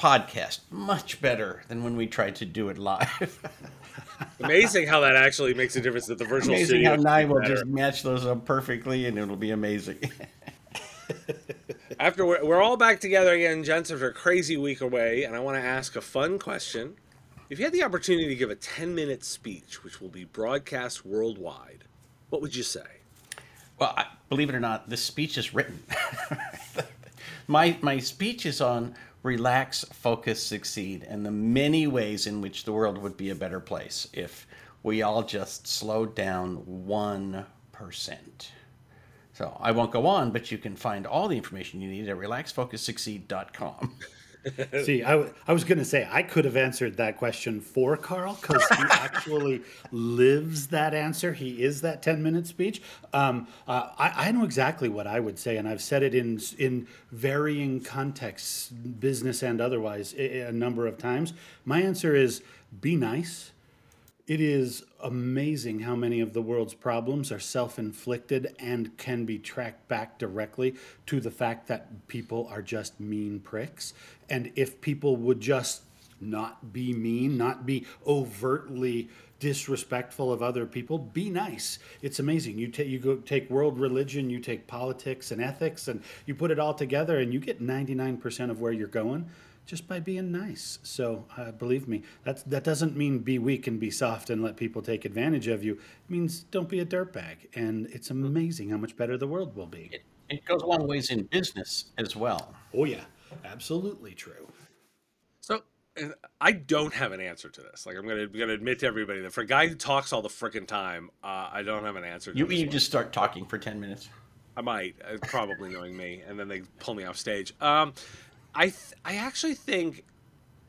podcast. Much better than when we tried to do it live. amazing how that actually makes a difference that the virtual amazing studio how is Nye will just match those up perfectly and it'll be amazing. After we're, we're all back together again, gents, after a crazy week away, and I want to ask a fun question. If you had the opportunity to give a 10 minute speech, which will be broadcast worldwide, what would you say? Well, I, believe it or not, this speech is written. my my speech is on relax, focus, succeed, and the many ways in which the world would be a better place if we all just slowed down one percent. So I won't go on, but you can find all the information you need at relaxfocussucceed.com. See, I, w- I was going to say I could have answered that question for Karl because he actually lives that answer. He is that ten minute speech. Um, uh, I, I know exactly what I would say, and I've said it in in varying contexts, business and otherwise, a, a number of times. My answer is be nice. It is amazing how many of the world's problems are self inflicted and can be tracked back directly to the fact that people are just mean pricks. And if people would just not be mean, not be overtly disrespectful of other people, be nice. It's amazing. You take you go take world religion, you take politics and ethics, and you put it all together, and you get 99% of where you're going just by being nice. So uh, believe me, that that doesn't mean be weak and be soft and let people take advantage of you. It means don't be a dirtbag, and it's amazing how much better the world will be. It, it goes a long ways in business as well. Oh yeah, absolutely true. I don't have an answer to this. Like, I'm going to gonna admit to everybody that for a guy who talks all the freaking time, uh, I don't have an answer to You, you one. just start talking for 10 minutes. I might, uh, probably knowing me, and then they pull me off stage. Um, I th- I actually think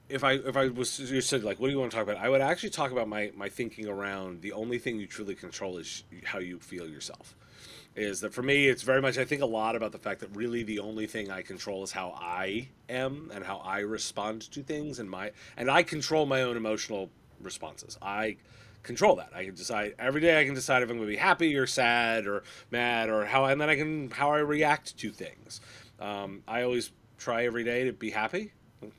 if I if I was you said like what do you want to talk about, I would actually talk about my my thinking around the only thing you truly control is how you feel yourself. Is that for me? It's very much I think a lot about the fact that really the only thing I control is how I am and how I respond to things, and my and I control my own emotional responses. I control that. I can decide every day. I can decide if I'm going to be happy or sad or mad or how, and then I can how I react to things. Um, I always try every day to be happy.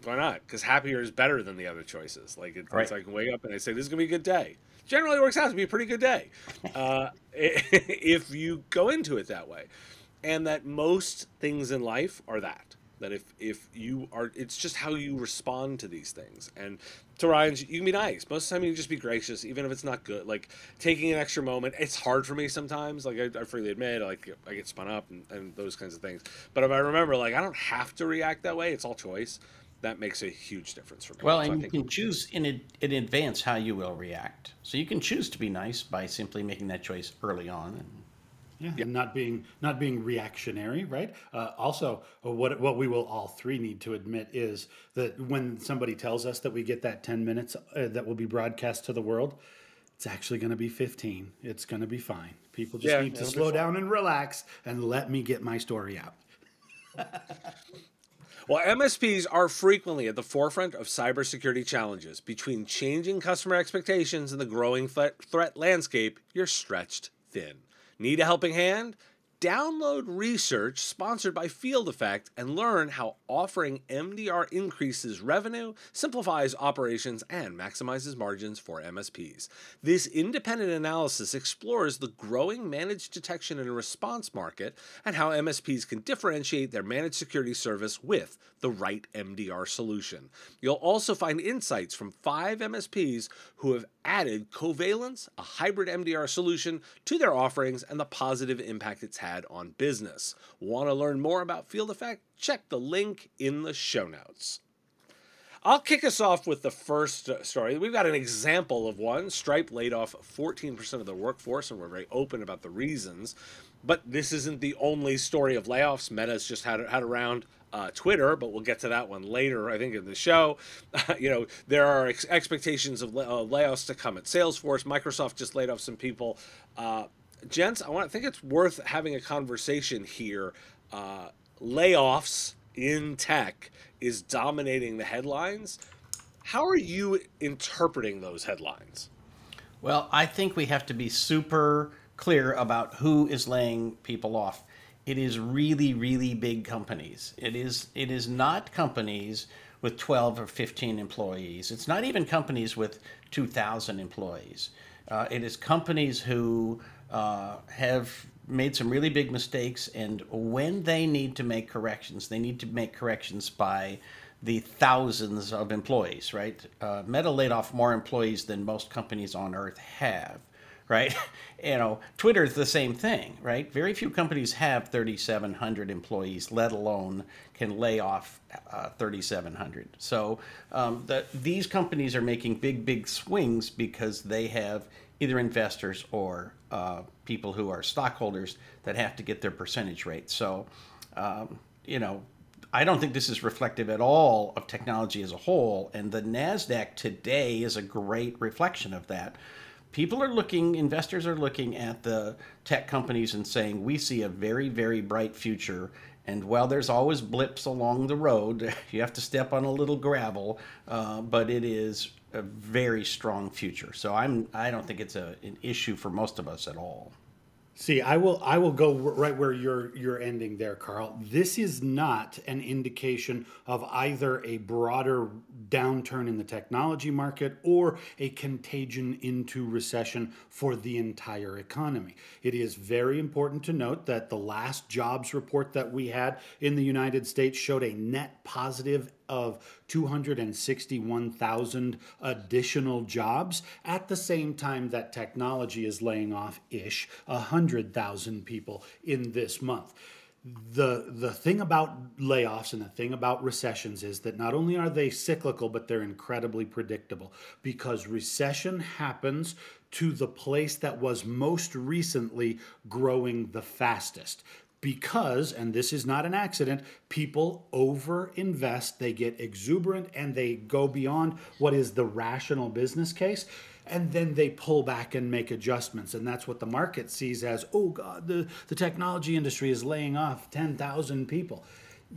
Why not? Because happier is better than the other choices. Like it, Right. it's like I can wake up and I say this is gonna be a good day. Generally works out to be a pretty good day uh, if you go into it that way, and that most things in life are that. That if if you are, it's just how you respond to these things. And to Ryan, you can be nice. Most of the time, you can just be gracious, even if it's not good. Like taking an extra moment. It's hard for me sometimes. Like I, I freely admit, like I get spun up and, and those kinds of things. But if I remember, like I don't have to react that way. It's all choice. That makes a huge difference for me. Well, So I and you can choose in, in advance how you will react. So you can choose to be nice by simply making that choice early on. And Yeah, and not being not being reactionary, right? Uh, also, uh, what what we will all three need to admit is that when somebody tells us that we get that ten minutes uh, that will be broadcast to the world, it's actually going to be fifteen. It's going to be fine. People just Yeah, need to slow down and relax and let me get my story out. Well, MSPs are frequently at the forefront of cybersecurity challenges. Between changing customer expectations and the growing threat, landscape, you're stretched thin. Need a helping hand? Download research sponsored by Field Effect and learn how offering MDR increases revenue, simplifies operations, and maximizes margins for MSPs. This independent analysis explores the growing managed detection and response market and how MSPs can differentiate their managed security service with the right MDR solution. You'll also find insights from five MSPs who have added Covalence, a hybrid MDR solution, to their offerings and the positive impact it's had on business. Want to learn more about Field Effect? Check the link in the show notes. I'll kick us off with the first uh, story. We've got an example of one. Stripe laid off 14% of their workforce, and we're very open about the reasons. But this isn't the only story of layoffs. Meta's just had, had around uh, Twitter, but we'll get to that one later, I think, in the show. you know, there are ex- expectations of uh, layoffs to come at Salesforce. Microsoft just laid off some people. Gents, I want to think it's worth having a conversation here. Uh, layoffs in tech is dominating the headlines. How are you interpreting those headlines? Well, I think we have to be super clear about who is laying people off. It is really, really big companies. It is it is not companies with 12 or 15 employees. It's not even companies with 2,000 employees. Uh, it is companies who uh, have made some really big mistakes, and when they need to make corrections, they need to make corrections by the thousands of employees, right? Uh, Meta laid off more employees than most companies on earth have, right? you know, Twitter is the same thing, right? Very few companies have 3,700 employees, let alone can lay off uh, 3,700. So um, the, these companies are making big, big swings because they have either investors or uh, people who are stockholders that have to get their percentage rate. So, um, you know, I don't think this is reflective at all of technology as a whole. And the NASDAQ today is a great reflection of that. People are looking, investors are looking at the tech companies and saying, we see a very, very bright future. And while there's always blips along the road, you have to step on a little gravel, uh, but it is a very strong future. So I'm, I don't think it's a, an issue for most of us at all. See, I will I will go right where you're you're ending there, Karl. This is not an indication of either a broader downturn in the technology market or a contagion into recession for the entire economy. It is very important to note that the last jobs report that we had in the United States showed a net positive of 261,000 additional jobs. At the same time that technology is laying off ish 100,000 people in this month. The the thing about layoffs and the thing about recessions is that not only are they cyclical but they're incredibly predictable because recession happens to the place that was most recently growing the fastest because, and this is not an accident, people over invest, they get exuberant, and they go beyond what is the rational business case. And then they pull back and make adjustments. And that's what the market sees as oh, God, the, the technology industry is laying off 10,000 people.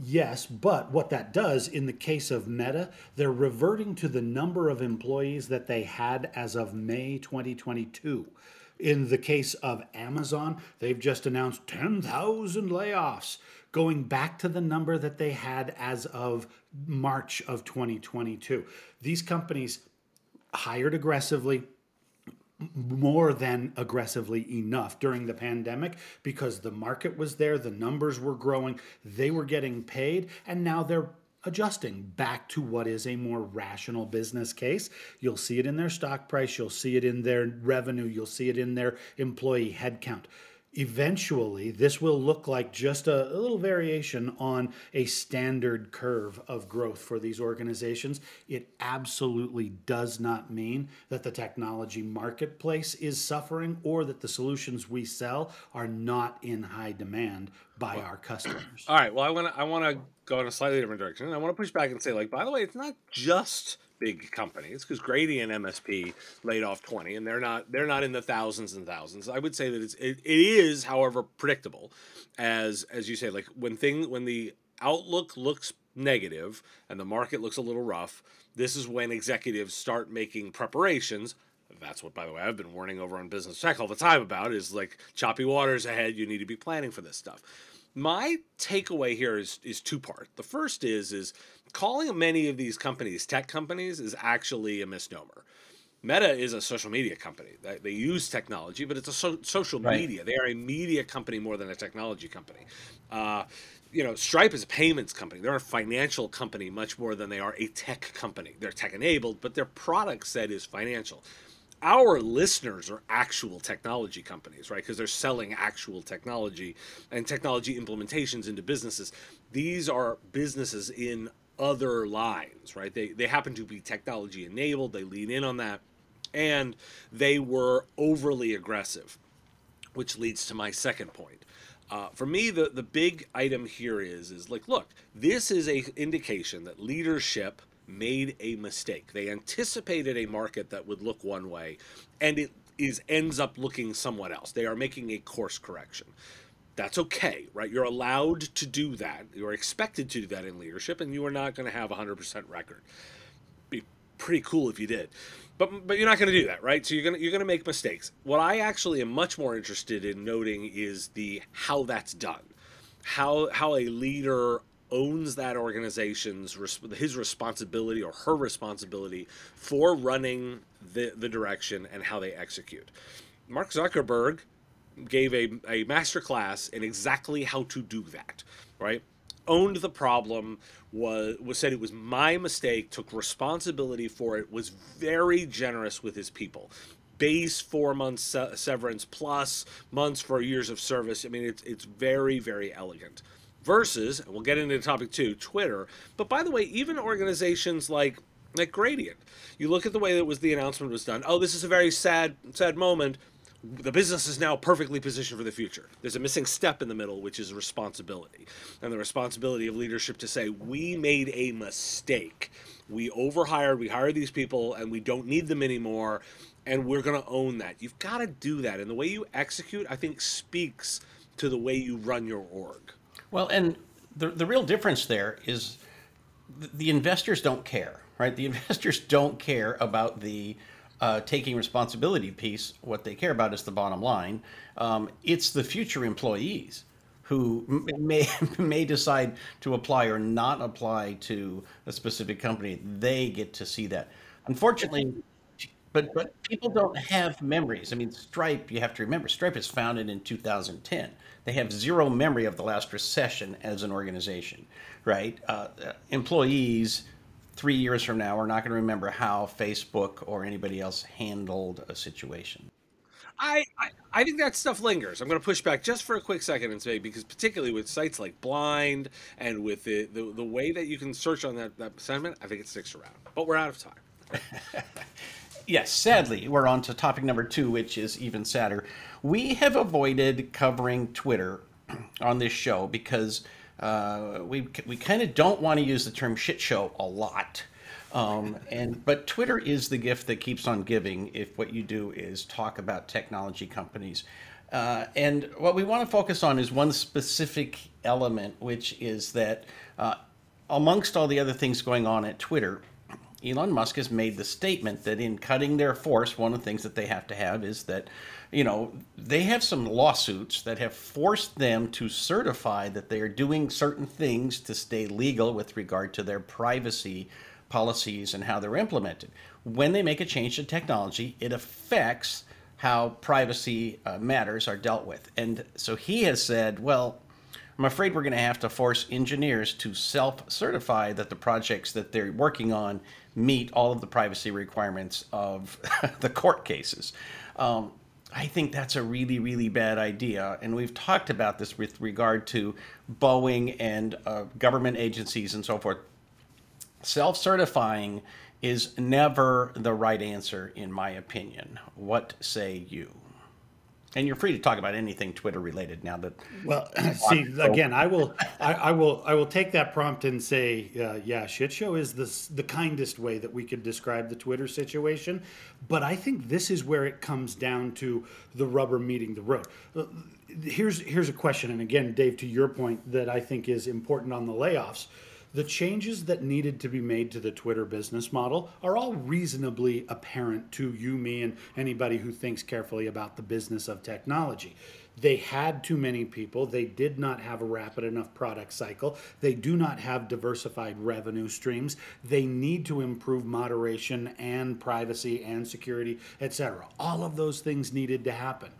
Yes, but what that does in the case of Meta, they're reverting to the number of employees that they had as of May 2022. In the case of Amazon, they've just announced 10,000 layoffs, going back to the number that they had as of March of 2022. These companies hired aggressively, more than aggressively enough during the pandemic because the market was there, the numbers were growing, they were getting paid, and now they're adjusting back to what is a more rational business case. You'll see it in their stock price, you'll see it in their revenue, you'll see it in their employee headcount eventually this will look like just a, a, little variation on a standard curve of growth for these organizations. It absolutely does not mean that the technology marketplace is suffering or that the solutions we sell are not in high demand by our customers. All right. Well, I want to I want to go in a slightly different direction. I want to push back and say like by the way, it's not just big companies because Gradient MSP laid off 20 and they're not they're not in the thousands and thousands. I would say that it's it, it is however predictable as as you say like when thing when the outlook looks negative and the market looks a little rough, this is when executives start making preparations that's what by the way I've been warning over on business tech all the time about is like choppy waters ahead you need to be planning for this stuff my takeaway here is is two part. The first is is calling many of these companies tech companies is actually a misnomer. Meta is a social media company. They, they use technology, but it's a so, social right. media. They are a media company more than a technology company. Uh, you know, Stripe is a payments company. They're a financial company much more than they are a tech company. They're tech enabled, but their product set is financial our listeners are actual technology companies, right? Because they're selling actual technology and technology implementations into businesses. These are businesses in other lines, right? They they happen to be technology enabled. They lean in on that, and they were overly aggressive, which leads to my second point. Uh, for me, the, the big item here is is like, look, this is a indication that leadership made a mistake. They anticipated a market that would look one way, and it is ends up looking somewhat else. They are making a course correction. That's okay, right? You're allowed to do that. You're expected to do that in leadership, and you are not going to have a 100% record. Be pretty cool if you did. But, but you're not going to do that, right? So you're to, you're to make mistakes. What I actually am much more interested in noting is the how that's done. How, how a leader owns that organization's his responsibility or her responsibility for running the, the direction and how they execute. Mark Zuckerberg gave a, a master class in exactly how to do that, right? Owned the problem, was, was said it was my mistake, took responsibility for it, was very generous with his people. Base four months severance plus months for years of service. I mean, it's, it's very, very elegant. Versus, and we'll get into topic too, Twitter. But by the way, even organizations like like Gradient, you look at the way that was the announcement was done. Oh, this is a very sad, sad moment the business is now perfectly positioned for the future. There's a missing step in the middle, which is responsibility. And the responsibility of leadership to say, we made a mistake. We overhired, we hired these people, and we don't need them anymore. And we're going to own that. You've got to do that. And the way you execute, I think, speaks to the way you run your org. Well, and the, the real difference there is the, the investors don't care, right? The investors don't care about the uh, taking responsibility piece, what they care about is the bottom line. Um, it's the future employees who may may decide to apply or not apply to a specific company. They get to see that. Unfortunately, but but people don't have memories. I mean, Stripe. You have to remember, Stripe is founded in 2010. They have zero memory of the last recession as an organization, right? Uh, employees three years from now are not going to remember how Facebook or anybody else handled a situation. I, I, I think that stuff lingers. I'm going to push back just for a quick second and say because particularly with sites like Blind and with the, the, the way that you can search on that, that sentiment, I think it sticks around. But we're out of time. yes, sadly, we're on to topic number two, which is even sadder. We have avoided covering Twitter on this show because uh, we we kind of don't want to use the term shit show a lot. Um, and but Twitter is the gift that keeps on giving. If what you do is talk about technology companies, uh, and what we want to focus on is one specific element, which is that uh, amongst all the other things going on at Twitter, Elon Musk has made the statement that in cutting their force, one of the things that they have to have is that you know, they have some lawsuits that have forced them to certify that they are doing certain things to stay legal with regard to their privacy policies and how they're implemented. When they make a change to technology, it affects how privacy uh, matters are dealt with. And so he has said, well, I'm afraid we're going to have to force engineers to self certify that the projects that they're working on meet all of the privacy requirements of the court cases. Um, I think that's a really, really bad idea. And we've talked about this with regard to Boeing and uh, government agencies and so forth. Self certifying is never the right answer, in my opinion. What say you? And you're free to talk about anything Twitter related now that. Well, see, again, I will, I, I, will, I will take that prompt and say, uh, yeah, shit show is the the kindest way that we could describe the Twitter situation. But I think this is where it comes down to the rubber meeting the road. Uh, here's here's a question, and again, Dave, to your point, that I think is important on the layoffs the changes that needed to be made to the Twitter business model are all reasonably apparent to you, me, and anybody who thinks carefully about the business of technology. They had too many people. They did not have a rapid enough product cycle. They do not have diversified revenue streams. They need to improve moderation and privacy and security, etc. All of those things needed to happen.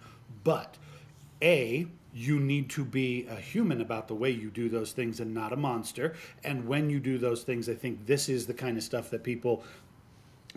But A, you need to be a human about the way you do those things and not a monster. And when you do those things, I think this is the kind of stuff that people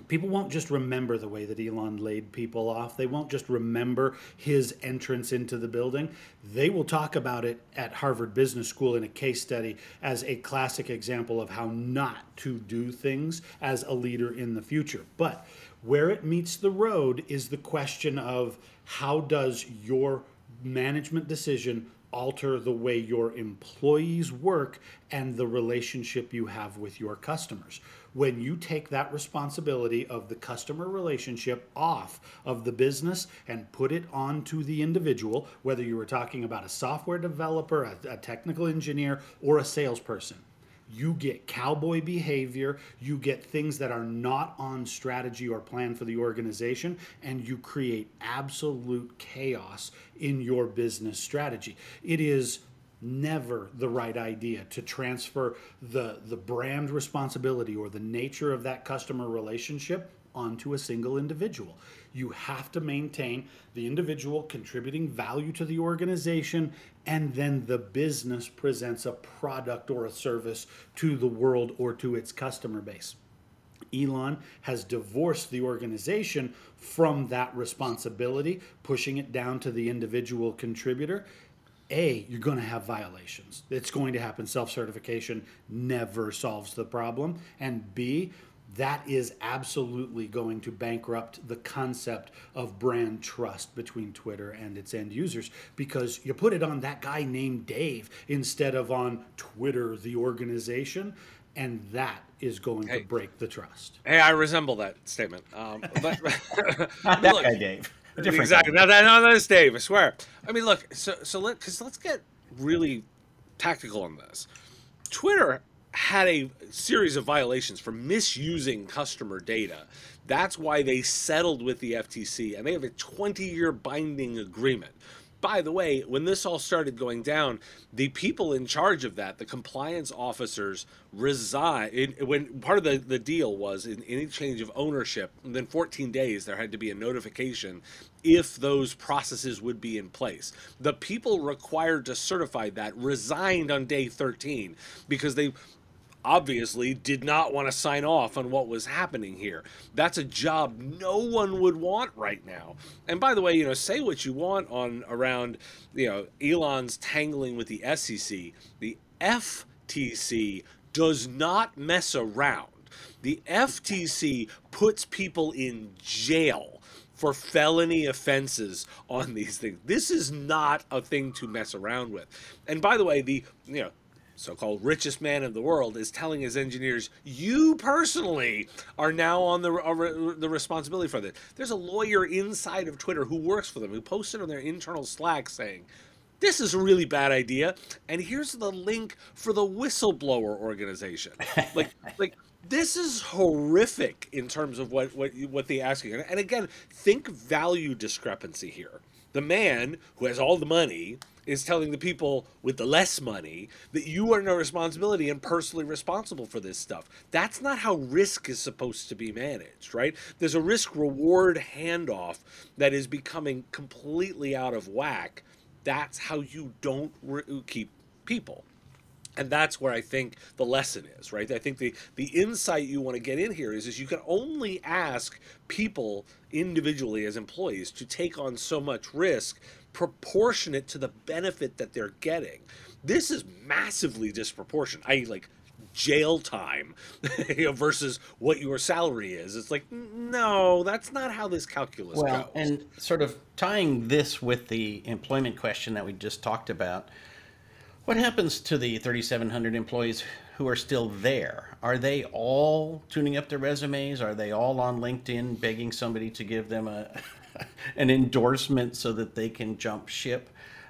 people won't just remember the way that Elon laid people off. They won't just remember his entrance into the building. They will talk about it at Harvard Business School in a case study as a classic example of how not to do things as a leader in the future. But where it meets the road is the question of how does your management decision alter the way your employees work and the relationship you have with your customers. When you take that responsibility of the customer relationship off of the business and put it onto the individual, whether you were talking about a software developer, a, a technical engineer, or a salesperson, you get cowboy behavior, you get things that are not on strategy or plan for the organization, and you create absolute chaos in your business strategy. It is never the right idea to transfer the, the brand responsibility or the nature of that customer relationship onto a single individual. You have to maintain the individual contributing value to the organization, and then the business presents a product or a service to the world or to its customer base. Elon has divorced the organization from that responsibility, pushing it down to the individual contributor. A, you're going to have violations. It's going to happen. Self certification never solves the problem. And B, that is absolutely going to bankrupt the concept of brand trust between Twitter and its end users because you put it on that guy named Dave instead of on Twitter, the organization, and that is going hey, to break the trust. Hey, I resemble that statement. Um, but, Not that look, guy, Dave. Exactly. Guy. No, no, that's Dave. I swear. I mean, look. So, so let because let's get really tactical on this. Twitter had a series of violations for misusing customer data. That's why they settled with the FTC and they have a 20 year binding agreement by the way, when this all started going down, the people in charge of that, the compliance officers, resign. when part of the, the deal was in any change of ownership, within 14 days there had to be a notification if those processes would be in place. The people required to certify that resigned on day 13 because they obviously did not want to sign off on what was happening here. That's a job no one would want right now. And by the way, you know, say what you want on around, you know, Elon's tangling with the SEC. The FTC does not mess around. The FTC puts people in jail for felony offenses on these things. This is not a thing to mess around with. And by the way, the you know so-called richest man in the world is telling his engineers you personally are now on the uh, the responsibility for this. There's a lawyer inside of twitter who works for them who posted on their internal slack saying this is a really bad idea and here's the link for the whistleblower organization. Like like this is horrific in terms of what what what they asking and again think value discrepancy here the man who has all the money is telling the people with the less money that you are no responsibility and personally responsible for this stuff. That's not how risk is supposed to be managed, right? There's a risk reward handoff that is becoming completely out of whack. That's how you don't re- keep people and that's where I think the lesson is, right? I think the the insight you want to get in here is is you can only ask people individually as employees to take on so much risk proportionate to the benefit that they're getting. This is massively disproportionate. I like jail time you know, versus what your salary is. It's like no, that's not how this calculus well, goes. and sort of tying this with the employment question that we just talked about what happens to the 3,700 employees who are still there? Are they all tuning up their resumes? Are they all on LinkedIn begging somebody to give them a an endorsement so that they can jump ship?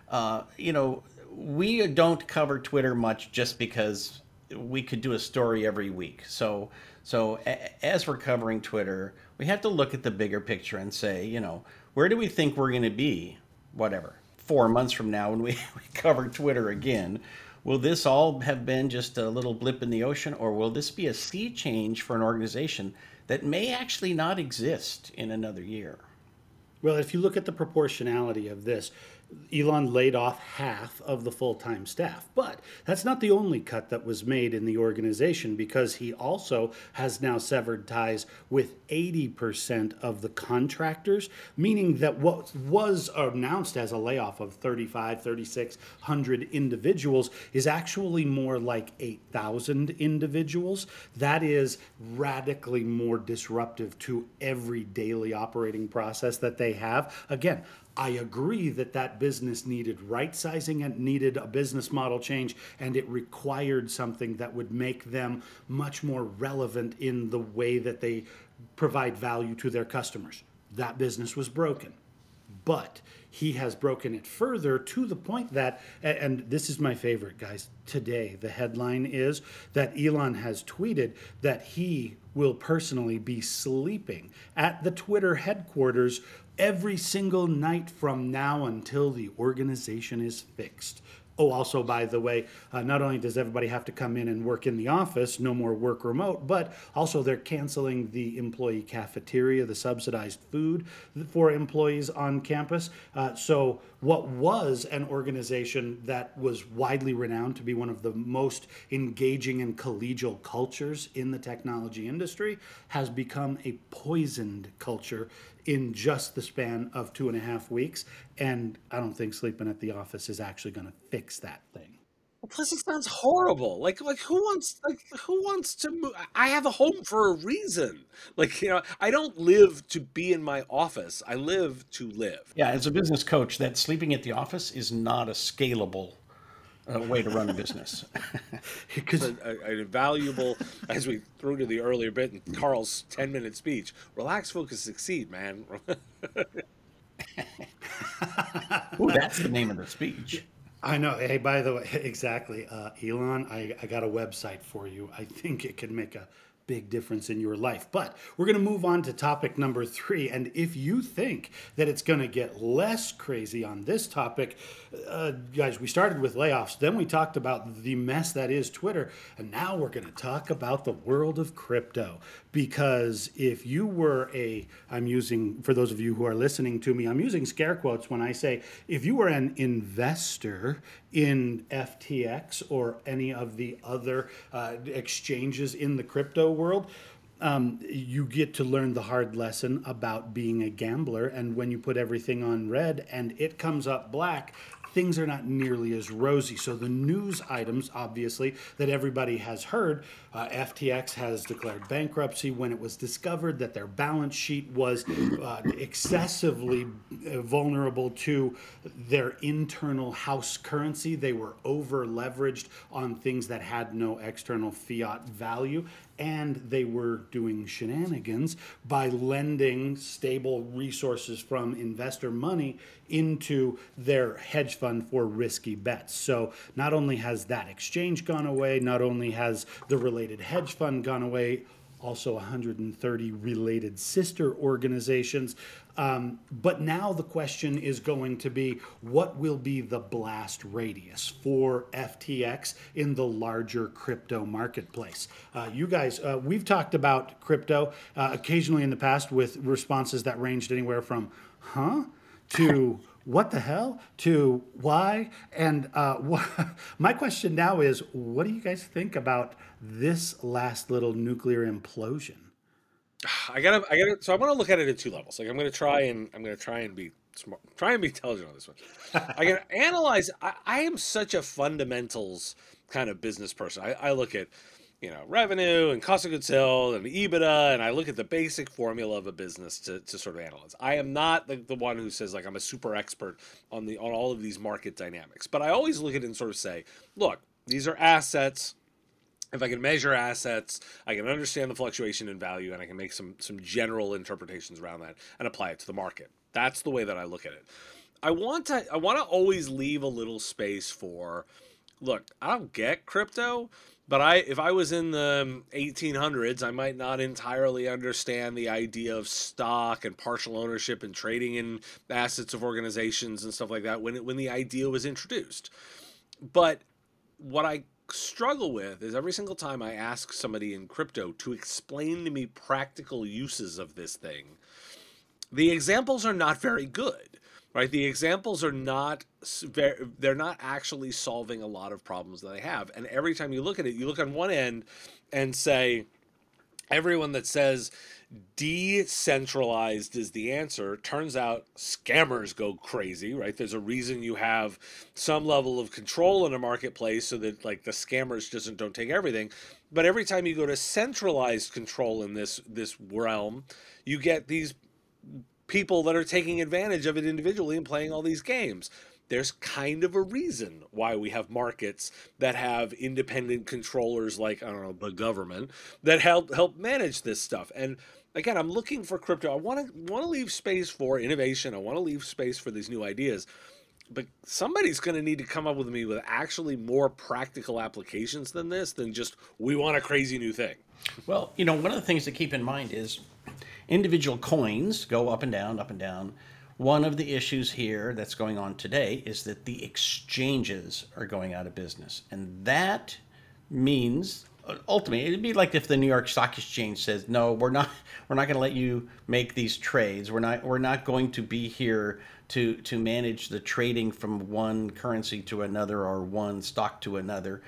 Uh, you know, we don't cover Twitter much just because we could do a story every week. So, so a- as we're covering Twitter, we have to look at the bigger picture and say, you know, where do we think we're going to be? Whatever four months from now when we, we cover Twitter again. Will this all have been just a little blip in the ocean, or will this be a sea change for an organization that may actually not exist in another year? Well, if you look at the proportionality of this, Elon laid off half of the full time staff. But that's not the only cut that was made in the organization because he also has now severed ties with 80% of the contractors, meaning that what was announced as a layoff of 35, 3,600 individuals is actually more like 8,000 individuals. That is radically more disruptive to every daily operating process that they have. Again, I agree that that business needed right sizing and needed a business model change, and it required something that would make them much more relevant in the way that they provide value to their customers. That business was broken. But he has broken it further to the point that, and this is my favorite, guys, today, the headline is that Elon has tweeted that he will personally be sleeping at the Twitter headquarters every single night from now until the organization is fixed. Oh, also, by the way, uh, not only does everybody have to come in and work in the office, no more work remote, but also they're canceling the employee cafeteria, the subsidized food for employees on campus. Uh, so, what was an organization that was widely renowned to be one of the most engaging and collegial cultures in the technology industry has become a poisoned culture in just the span of two and a half weeks. And I don't think sleeping at the office is actually going to fix that thing. Plus, it sounds horrible. Like, like who wants, like, who wants to move? I have a home for a reason. Like, you know, I don't live to be in my office. I live to live. Yeah, as a business coach, that sleeping at the office is not a scalable uh, way to run a business. Because a, a, a, valuable, as we threw to the earlier bit in Karl's 10 minute speech, relax, focus, succeed, man. Ooh, that's the name of the speech. I know. Hey, by the way, exactly. Uh, Elon, I, I got a website for you. I think it could make a big difference in your life. But we're going to move on to topic number three. And if you think that it's going to get less crazy on this topic, uh, guys, we started with layoffs, then we talked about the mess that is Twitter, and now we're going to talk about the world of crypto. Because if you were a, I'm using, for those of you who are listening to me, I'm using scare quotes when I say, if you were an investor in FTX or any of the other uh, exchanges in the crypto world, um, you get to learn the hard lesson about being a gambler. And when you put everything on red and it comes up black, things are not nearly as rosy. So, the news items, obviously, that everybody has heard uh, FTX has declared bankruptcy when it was discovered that their balance sheet was uh, excessively uh, vulnerable to their internal house currency. They were over leveraged on things that had no external fiat value and they were doing shenanigans by lending stable resources from investor money into their hedge fund for risky bets. So not only has that exchange gone away, not only has the related hedge fund gone away, also 130 related sister organizations. Um, but now the question is going to be what will be the blast radius for FTX in the larger crypto marketplace? Uh, you guys, uh, we've talked about crypto uh, occasionally in the past with responses that ranged anywhere from, huh, to what the hell? to why? And uh, my question now is what do you guys think about this last little nuclear implosion i gotta i gotta so i'm gonna look at it in two levels like i'm gonna try and i'm gonna try and be smart try and be intelligent on this one i gotta analyze I, I, am such a fundamentals kind of business person I, I look at you know, revenue and cost of goods sold and EBITDA, and I look at the basic formula of a business to, to sort of analyze. I am not the, the one who says like I'm a super expert on the on all of these market dynamics, but I always look at it and sort of say, look, these are assets. If I can measure assets, I can understand the fluctuation in value, and I can make some some general interpretations around that and apply it to the market. That's the way that I look at it. I want to I want to always leave a little space for, look, I don't get crypto but I, if I was in the um, 1800s, I might not entirely understand the idea of stock and partial ownership and trading in assets of organizations and stuff like that when it, when the idea was introduced. But what I struggle with is every single time I ask somebody in crypto to explain to me practical uses of this thing, the examples are not very good right? The examples are not very—they're not actually solving a lot of problems that they have. And every time you look at it you look on one end and say everyone that says decentralized is the answer turns out scammers go crazy right? There's a reason you have some level of control in a marketplace so that like the scammers just don't take everything. But every time you go to centralized control in this this realm you get these people that are taking advantage of it individually and playing all these games there's kind of a reason why we have markets that have independent controllers like I don't know the government that help help manage this stuff. And again, I'm looking for crypto. I want to want to leave space for innovation. I want to leave space for these new ideas. But somebody's going to need to come up with me with actually more practical applications than this than just we want a crazy new thing. Well, you know, one of the things to keep in mind is individual coins go up and down, up and down one of the issues here that's going on today is that the exchanges are going out of business. And that means ultimately it'd be like if the New York Stock Exchange says, "No, we're not we're not going to let you make these trades. We're not we're not going to be here to to manage the trading from one currency to another or one stock to another."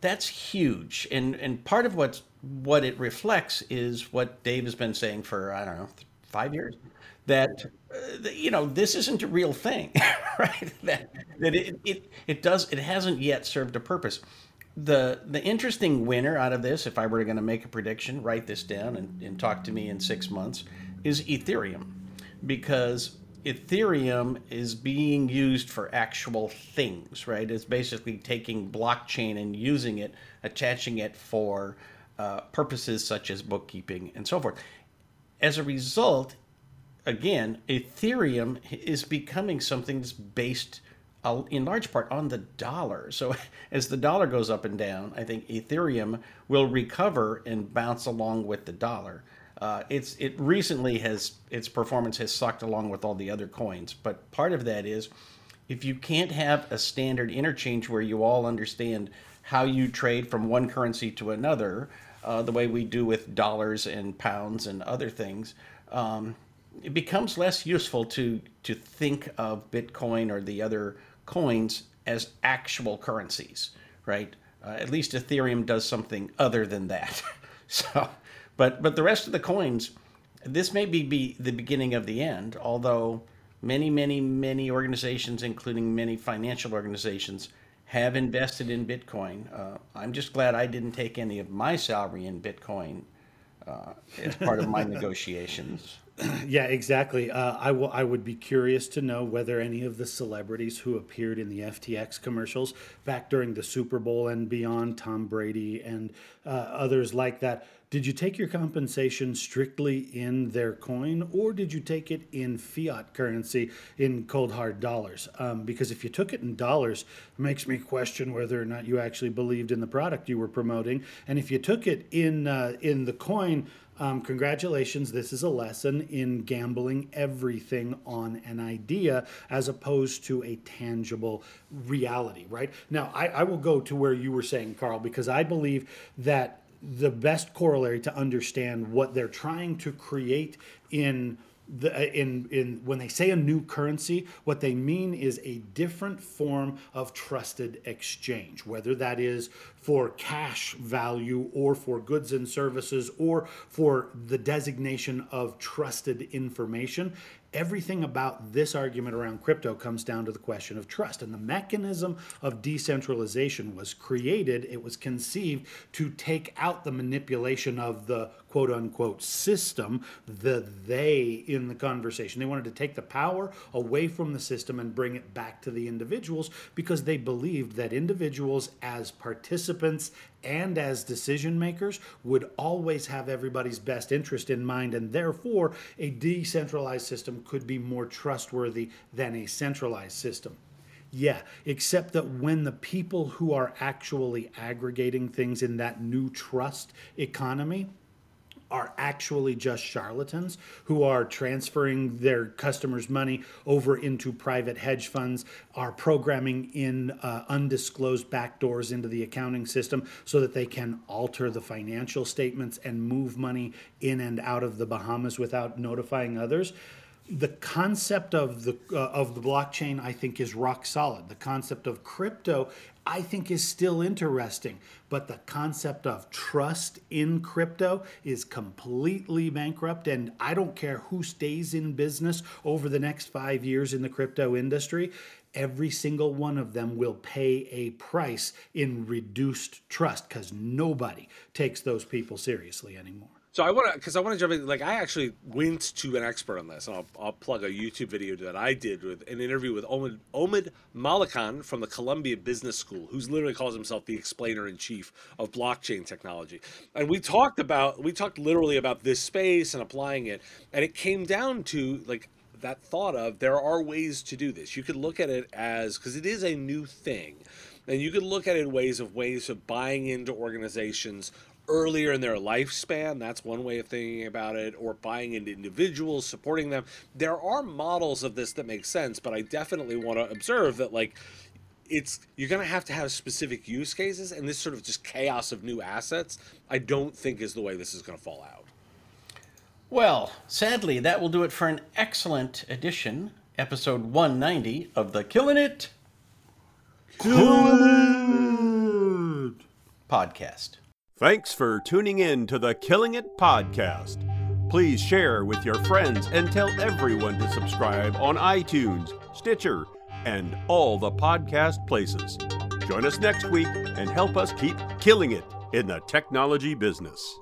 That's huge. And and part of what what it reflects is what Dave has been saying for I don't know, 5 years that you know this isn't a real thing right? That that it, it it does it hasn't yet served a purpose. The the interesting winner out of this if i were going to make a prediction write this down and, and talk to me in six months is ethereum. Because ethereum is being used for actual things right? It's basically taking blockchain and using it attaching it for uh, purposes such as bookkeeping and so forth. As a result again, Ethereum is becoming something that's based in large part on the dollar. So as the dollar goes up and down, I think Ethereum will recover and bounce along with the dollar. Uh, it's it recently has its performance has sucked along with all the other coins, but part of that is if you can't have a standard interchange where you all understand how you trade from one currency to another, uh, the way we do with dollars and pounds and other things, um, it becomes less useful to to think of Bitcoin or the other coins as actual currencies, right? Uh, at least Ethereum does something other than that. so, but but the rest of the coins, this may be, be the beginning of the end. Although many many many organizations, including many financial organizations, have invested in Bitcoin. Uh, I'm just glad I didn't take any of my salary in Bitcoin uh, as part of my negotiations. yeah, exactly. Uh, I, w- I would be curious to know whether any of the celebrities who appeared in the FTX commercials back during the Super Bowl and beyond, Tom Brady and uh, others like that, did you take your compensation strictly in their coin or did you take it in fiat currency in cold hard dollars? Um, because if you took it in dollars, it makes me question whether or not you actually believed in the product you were promoting. And if you took it in uh, in the coin, um, congratulations, this is a lesson in gambling everything on an idea as opposed to a tangible reality, right? Now, I, I will go to where you were saying, Karl, because I believe that the best corollary to understand what they're trying to create in the, uh, in in when they say a new currency, what they mean is a different form of trusted exchange, whether that is for cash value or for goods and services or for the designation of trusted information everything about this argument around crypto comes down to the question of trust. And the mechanism of decentralization was created, it was conceived to take out the manipulation of the quote unquote system, the they in the conversation. They wanted to take the power away from the system and bring it back to the individuals because they believed that individuals, as participants and as decision makers would always have everybody's best interest in mind, and therefore a decentralized system could be more trustworthy than a centralized system. Yeah, except that when the people who are actually aggregating things in that new trust economy are actually just charlatans who are transferring their customers' money over into private hedge funds, are programming in uh, undisclosed backdoors into the accounting system so that they can alter the financial statements and move money in and out of the Bahamas without notifying others the concept of the uh, of the blockchain I think is rock solid. The concept of crypto I think is still interesting, but the concept of trust in crypto is completely bankrupt and I don't care who stays in business over the next 5 years in the crypto industry, every single one of them will pay a price in reduced trust cuz nobody takes those people seriously anymore. So I want to, because I want to jump in. Like I actually went to an expert on this, and I'll, I'll plug a YouTube video that I did with an interview with Omid, Omid Malekan from the Columbia Business School, who's literally calls himself the explainer in chief of blockchain technology. And we talked about, we talked literally about this space and applying it, and it came down to like that thought of there are ways to do this. You could look at it as because it is a new thing. And you could look at it in ways of ways of buying into organizations earlier in their lifespan. That's one way of thinking about it, or buying into individuals, supporting them. There are models of this that make sense, but I definitely want to observe that, like, it's you're going to have to have specific use cases, and this sort of just chaos of new assets, I don't think is the way this is going to fall out. Well, sadly, that will do it for an excellent edition, episode 190 of the Killing It podcast. Thanks for tuning in to the Killing It podcast. Please share with your friends and tell everyone to subscribe on iTunes, Stitcher, and all the podcast places. Join us next week and help us keep killing it in the technology business.